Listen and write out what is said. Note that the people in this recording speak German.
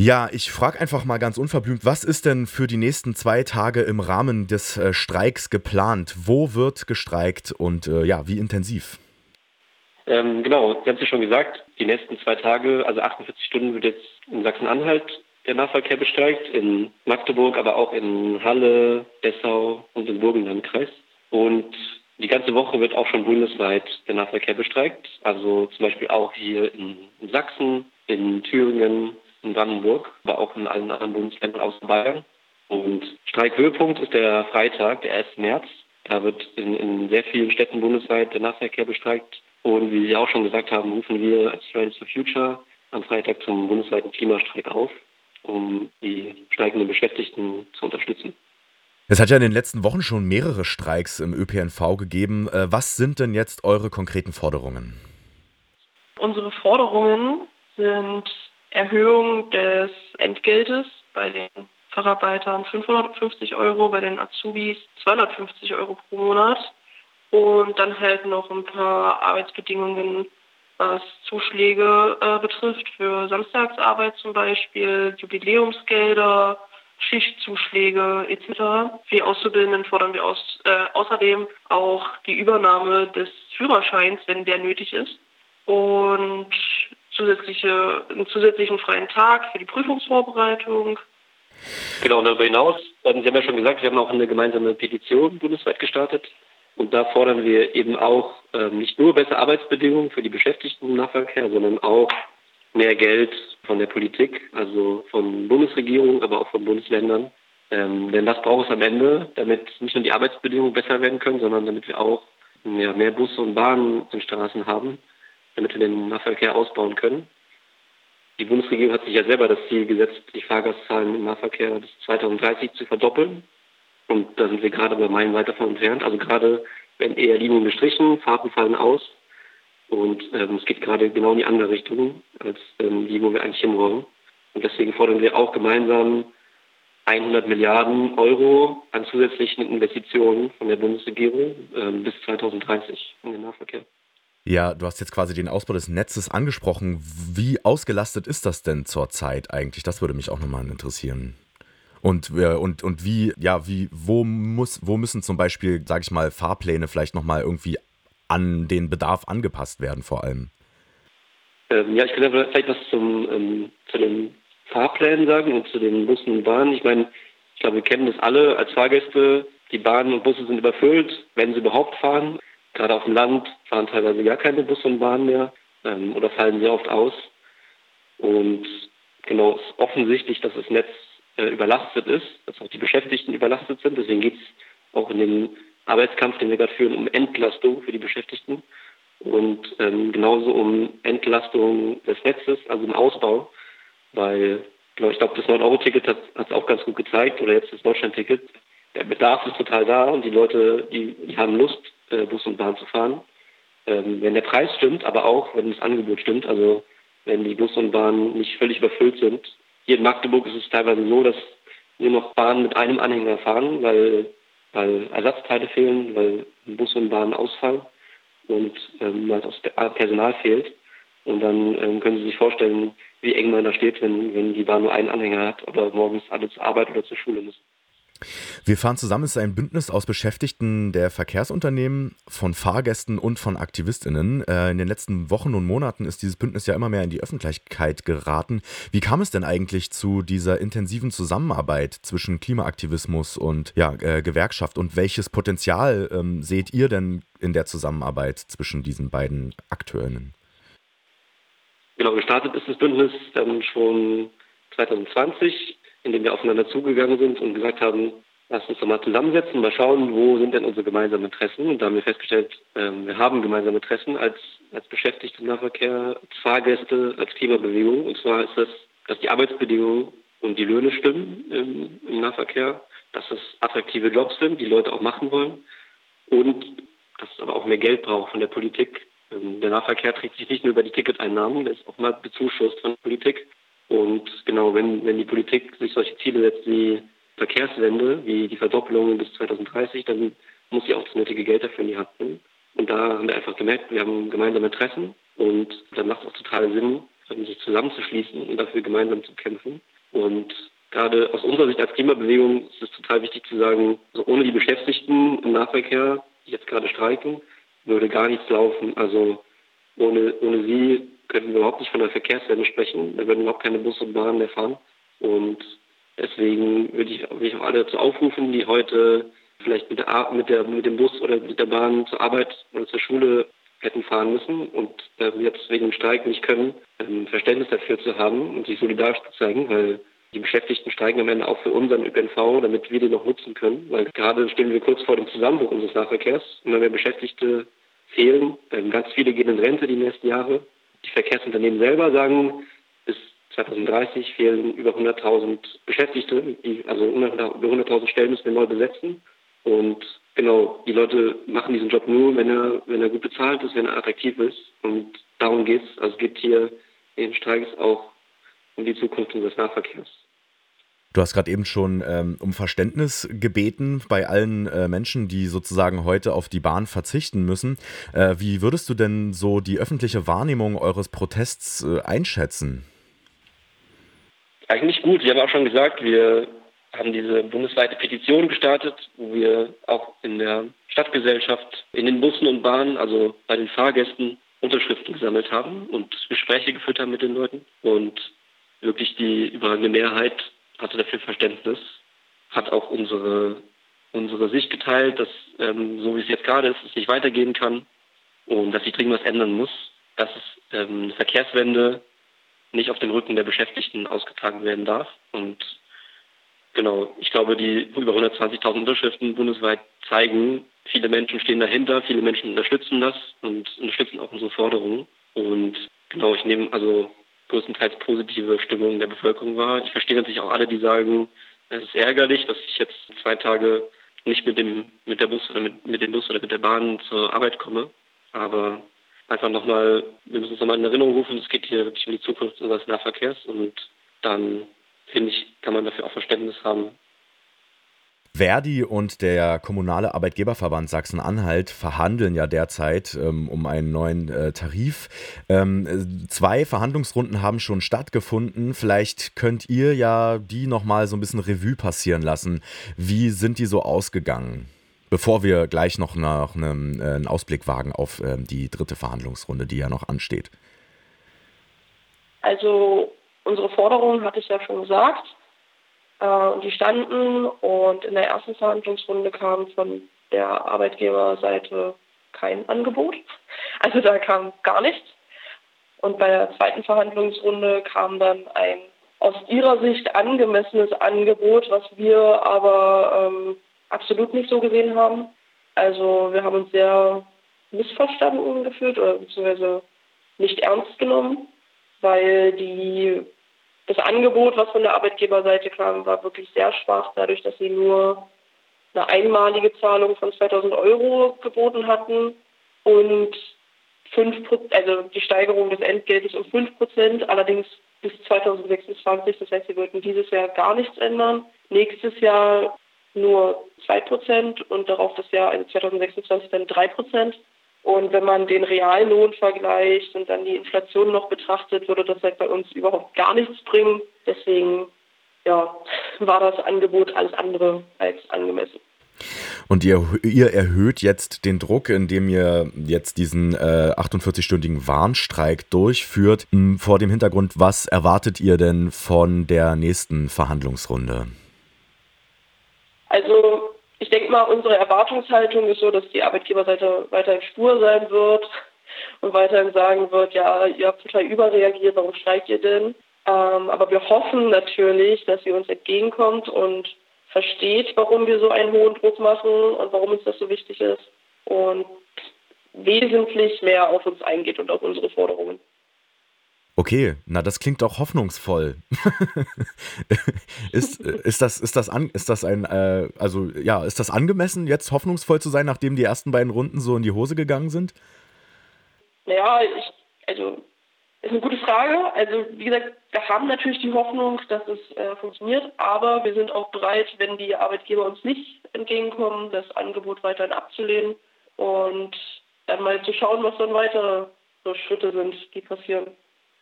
Ja, ich frage einfach mal ganz unverblümt, was ist denn für die nächsten zwei Tage im Rahmen des äh, Streiks geplant? Wo wird gestreikt und äh, ja, wie intensiv? Ähm, genau, Sie haben es ja schon gesagt, die nächsten zwei Tage, also 48 Stunden wird jetzt in Sachsen-Anhalt der Nahverkehr bestreikt, in Magdeburg, aber auch in Halle, Dessau und im Burgenlandkreis. Und die ganze Woche wird auch schon bundesweit der Nahverkehr bestreikt, also zum Beispiel auch hier in Sachsen, in Thüringen, in Brandenburg, aber auch in allen anderen Bundesländern außer Bayern. Und Streikhöhepunkt ist der Freitag, der 1. März. Da wird in, in sehr vielen Städten bundesweit der Nahverkehr bestreikt. Und wie Sie auch schon gesagt haben, rufen wir als Fridays for Future am Freitag zum bundesweiten Klimastreik auf, um die steigenden Beschäftigten zu unterstützen. Es hat ja in den letzten Wochen schon mehrere Streiks im ÖPNV gegeben. Äh, was sind denn jetzt eure konkreten Forderungen? Unsere Forderungen sind Erhöhung des Entgeltes bei den Facharbeitern 550 Euro, bei den Azubis 250 Euro pro Monat und dann halt noch ein paar Arbeitsbedingungen, was Zuschläge äh, betrifft für Samstagsarbeit zum Beispiel, Jubiläumsgelder, Schichtzuschläge etc. Für die Auszubildenden fordern wir aus, äh, außerdem auch die Übernahme des Führerscheins, wenn der nötig ist. Und zusätzliche, einen zusätzlichen freien Tag für die Prüfungsvorbereitung. Genau, darüber hinaus, Sie haben ja schon gesagt, wir haben auch eine gemeinsame Petition bundesweit gestartet. Und da fordern wir eben auch äh, nicht nur bessere Arbeitsbedingungen für die Beschäftigten im Nahverkehr, sondern auch mehr Geld von der Politik, also von Bundesregierung, aber auch von Bundesländern. Ähm, denn das braucht es am Ende, damit nicht nur die Arbeitsbedingungen besser werden können, sondern damit wir auch mehr, mehr Busse und Bahnen auf den Straßen haben damit wir den Nahverkehr ausbauen können. Die Bundesregierung hat sich ja selber das Ziel gesetzt, die Fahrgastzahlen im Nahverkehr bis 2030 zu verdoppeln. Und da sind wir gerade bei Main weit davon entfernt. Also gerade werden eher Linien gestrichen, Fahrten fallen aus. Und ähm, es geht gerade genau in die andere Richtung, als ähm, die, wo wir eigentlich hinwollen. Und deswegen fordern wir auch gemeinsam 100 Milliarden Euro an zusätzlichen Investitionen von der Bundesregierung ähm, bis 2030 in den Nahverkehr. Ja, du hast jetzt quasi den Ausbau des Netzes angesprochen. Wie ausgelastet ist das denn zurzeit eigentlich? Das würde mich auch nochmal interessieren. Und, äh, und, und wie, ja, wie, wo muss, wo müssen zum Beispiel, sage ich mal, Fahrpläne vielleicht nochmal irgendwie an den Bedarf angepasst werden, vor allem? Ähm, ja, ich kann vielleicht was zum, ähm, zu den Fahrplänen sagen und zu den Bussen und Bahnen. Ich meine, ich glaube, wir kennen das alle als Fahrgäste. Die Bahnen und Busse sind überfüllt, wenn sie überhaupt fahren. Gerade auf dem Land fahren teilweise gar keine Busse und Bahnen mehr ähm, oder fallen sehr oft aus. Und genau, es ist offensichtlich, dass das Netz äh, überlastet ist, dass auch die Beschäftigten überlastet sind. Deswegen geht es auch in dem Arbeitskampf, den wir gerade führen, um Entlastung für die Beschäftigten und ähm, genauso um Entlastung des Netzes, also im Ausbau, weil genau, ich glaube, das 9-Euro-Ticket hat es auch ganz gut gezeigt oder jetzt das Deutschland-Ticket. Der Bedarf ist total da und die Leute, die, die haben Lust, äh, Bus und Bahn zu fahren. Ähm, wenn der Preis stimmt, aber auch wenn das Angebot stimmt, also wenn die Bus und Bahnen nicht völlig überfüllt sind. Hier in Magdeburg ist es teilweise so, dass nur noch Bahnen mit einem Anhänger fahren, weil, weil Ersatzteile fehlen, weil Bus und Bahn ausfallen und ähm, das Personal fehlt. Und dann ähm, können Sie sich vorstellen, wie eng man da steht, wenn, wenn die Bahn nur einen Anhänger hat oder morgens alle zur Arbeit oder zur Schule müssen. Wir fahren zusammen es ist ein Bündnis aus Beschäftigten der Verkehrsunternehmen, von Fahrgästen und von AktivistInnen. Äh, in den letzten Wochen und Monaten ist dieses Bündnis ja immer mehr in die Öffentlichkeit geraten. Wie kam es denn eigentlich zu dieser intensiven Zusammenarbeit zwischen Klimaaktivismus und ja, äh, Gewerkschaft und welches Potenzial ähm, seht ihr denn in der Zusammenarbeit zwischen diesen beiden Akteurinnen? Genau, gestartet ist das Bündnis ähm, schon 2020 indem wir aufeinander zugegangen sind und gesagt haben, lass uns doch mal zusammensetzen, mal schauen, wo sind denn unsere gemeinsamen Interessen. Und da haben wir festgestellt, ähm, wir haben gemeinsame Interessen als, als Beschäftigte im Nahverkehr, als Fahrgäste, als Klimabewegung. Und zwar ist das, dass die Arbeitsbedingungen und die Löhne stimmen im, im Nahverkehr, dass es attraktive Jobs sind, die Leute auch machen wollen und dass es aber auch mehr Geld braucht von der Politik. Ähm, der Nahverkehr trägt sich nicht nur über die Ticketeinnahmen, der ist auch mal bezuschusst von der Politik. Und genau, wenn, wenn die Politik sich solche Ziele setzt wie Verkehrswende, wie die Verdoppelung bis 2030, dann muss sie auch das nötige Geld dafür in die Hand nehmen. Und da haben wir einfach gemerkt, wir haben gemeinsame Interessen und dann macht es auch total Sinn, sich zusammenzuschließen und dafür gemeinsam zu kämpfen. Und gerade aus unserer Sicht als Klimabewegung ist es total wichtig zu sagen, also ohne die Beschäftigten im Nahverkehr, die jetzt gerade streiken, würde gar nichts laufen. Also ohne, ohne sie könnten wir überhaupt nicht von der Verkehrswende sprechen. Da würden überhaupt keine Busse und Bahnen mehr fahren. Und deswegen würde ich, würde ich auch alle dazu aufrufen, die heute vielleicht mit, der, mit, der, mit dem Bus oder mit der Bahn zur Arbeit oder zur Schule hätten fahren müssen und äh, jetzt wegen dem Streik nicht können, ähm, Verständnis dafür zu haben und sich solidarisch zu zeigen, weil die Beschäftigten streiken am Ende auch für unseren ÖPNV, damit wir den noch nutzen können, weil gerade stehen wir kurz vor dem Zusammenbruch unseres Nahverkehrs. Immer mehr Beschäftigte fehlen. Ähm, ganz viele gehen in Rente die nächsten Jahre. Die Verkehrsunternehmen selber sagen, bis 2030 fehlen über 100.000 Beschäftigte, die, also über 100.000 Stellen müssen wir neu besetzen. Und genau, die Leute machen diesen Job nur, wenn er, wenn er gut bezahlt ist, wenn er attraktiv ist. Und darum geht es. Also es geht hier in Streiks auch um die Zukunft unseres Nahverkehrs. Du hast gerade eben schon ähm, um Verständnis gebeten bei allen äh, Menschen, die sozusagen heute auf die Bahn verzichten müssen. Äh, wie würdest du denn so die öffentliche Wahrnehmung eures Protests äh, einschätzen? Eigentlich gut. Wir haben auch schon gesagt, wir haben diese bundesweite Petition gestartet, wo wir auch in der Stadtgesellschaft, in den Bussen und Bahnen, also bei den Fahrgästen, Unterschriften gesammelt haben und Gespräche geführt haben mit den Leuten. Und wirklich die überwiegende Mehrheit hatte dafür Verständnis, hat auch unsere, unsere Sicht geteilt, dass ähm, so wie es jetzt gerade ist, es nicht weitergehen kann und dass sich dringend was ändern muss, dass es ähm, eine Verkehrswende nicht auf dem Rücken der Beschäftigten ausgetragen werden darf. Und genau, ich glaube, die über 120.000 Unterschriften bundesweit zeigen, viele Menschen stehen dahinter, viele Menschen unterstützen das und unterstützen auch unsere Forderungen. Und genau, ich nehme also größtenteils positive Stimmung der Bevölkerung war. Ich verstehe natürlich auch alle, die sagen, es ist ärgerlich, dass ich jetzt zwei Tage nicht mit dem mit der Bus oder mit, mit dem Bus oder mit der Bahn zur Arbeit komme. Aber einfach nochmal, wir müssen uns nochmal in Erinnerung rufen, es geht hier wirklich um die Zukunft unseres Nahverkehrs und dann finde ich, kann man dafür auch Verständnis haben, Verdi und der kommunale Arbeitgeberverband Sachsen-Anhalt verhandeln ja derzeit ähm, um einen neuen äh, Tarif. Ähm, zwei Verhandlungsrunden haben schon stattgefunden. Vielleicht könnt ihr ja die nochmal so ein bisschen Revue passieren lassen. Wie sind die so ausgegangen? Bevor wir gleich noch nach einem, äh, einen Ausblick wagen auf äh, die dritte Verhandlungsrunde, die ja noch ansteht. Also unsere Forderung hatte ich ja schon gesagt. Äh, die standen und in der ersten Verhandlungsrunde kam von der Arbeitgeberseite kein Angebot. Also da kam gar nichts. Und bei der zweiten Verhandlungsrunde kam dann ein aus ihrer Sicht angemessenes Angebot, was wir aber ähm, absolut nicht so gesehen haben. Also wir haben uns sehr missverstanden gefühlt oder beziehungsweise nicht ernst genommen, weil die das Angebot, was von der Arbeitgeberseite kam, war wirklich sehr schwach, dadurch, dass sie nur eine einmalige Zahlung von 2000 Euro geboten hatten und 5, also die Steigerung des Entgeltes um 5 Prozent, allerdings bis 2026. Das heißt, sie wollten dieses Jahr gar nichts ändern. Nächstes Jahr nur 2 Prozent und darauf das Jahr, also 2026 dann 3 Prozent. Und wenn man den Reallohn vergleicht und dann die Inflation noch betrachtet, würde das halt bei uns überhaupt gar nichts bringen. Deswegen ja, war das Angebot alles andere als angemessen. Und ihr, ihr, erhöht jetzt den Druck, indem ihr jetzt diesen äh, 48-stündigen Warnstreik durchführt. Hm, vor dem Hintergrund, was erwartet ihr denn von der nächsten Verhandlungsrunde? Also ich denke mal, unsere Erwartungshaltung ist so, dass die Arbeitgeberseite weiterhin stur sein wird und weiterhin sagen wird, ja, ihr habt total überreagiert, warum streikt ihr denn? Ähm, aber wir hoffen natürlich, dass sie uns entgegenkommt und versteht, warum wir so einen hohen Druck machen und warum uns das so wichtig ist und wesentlich mehr auf uns eingeht und auf unsere Forderungen. Okay, na das klingt doch hoffnungsvoll. ist, ist, das, ist, das an, ist das ein, äh, also ja, ist das angemessen, jetzt hoffnungsvoll zu sein, nachdem die ersten beiden Runden so in die Hose gegangen sind? Naja, ich, also ist eine gute Frage. Also wie gesagt, wir haben natürlich die Hoffnung, dass es äh, funktioniert, aber wir sind auch bereit, wenn die Arbeitgeber uns nicht entgegenkommen, das Angebot weiterhin abzulehnen und dann mal zu schauen, was dann weitere so Schritte sind, die passieren.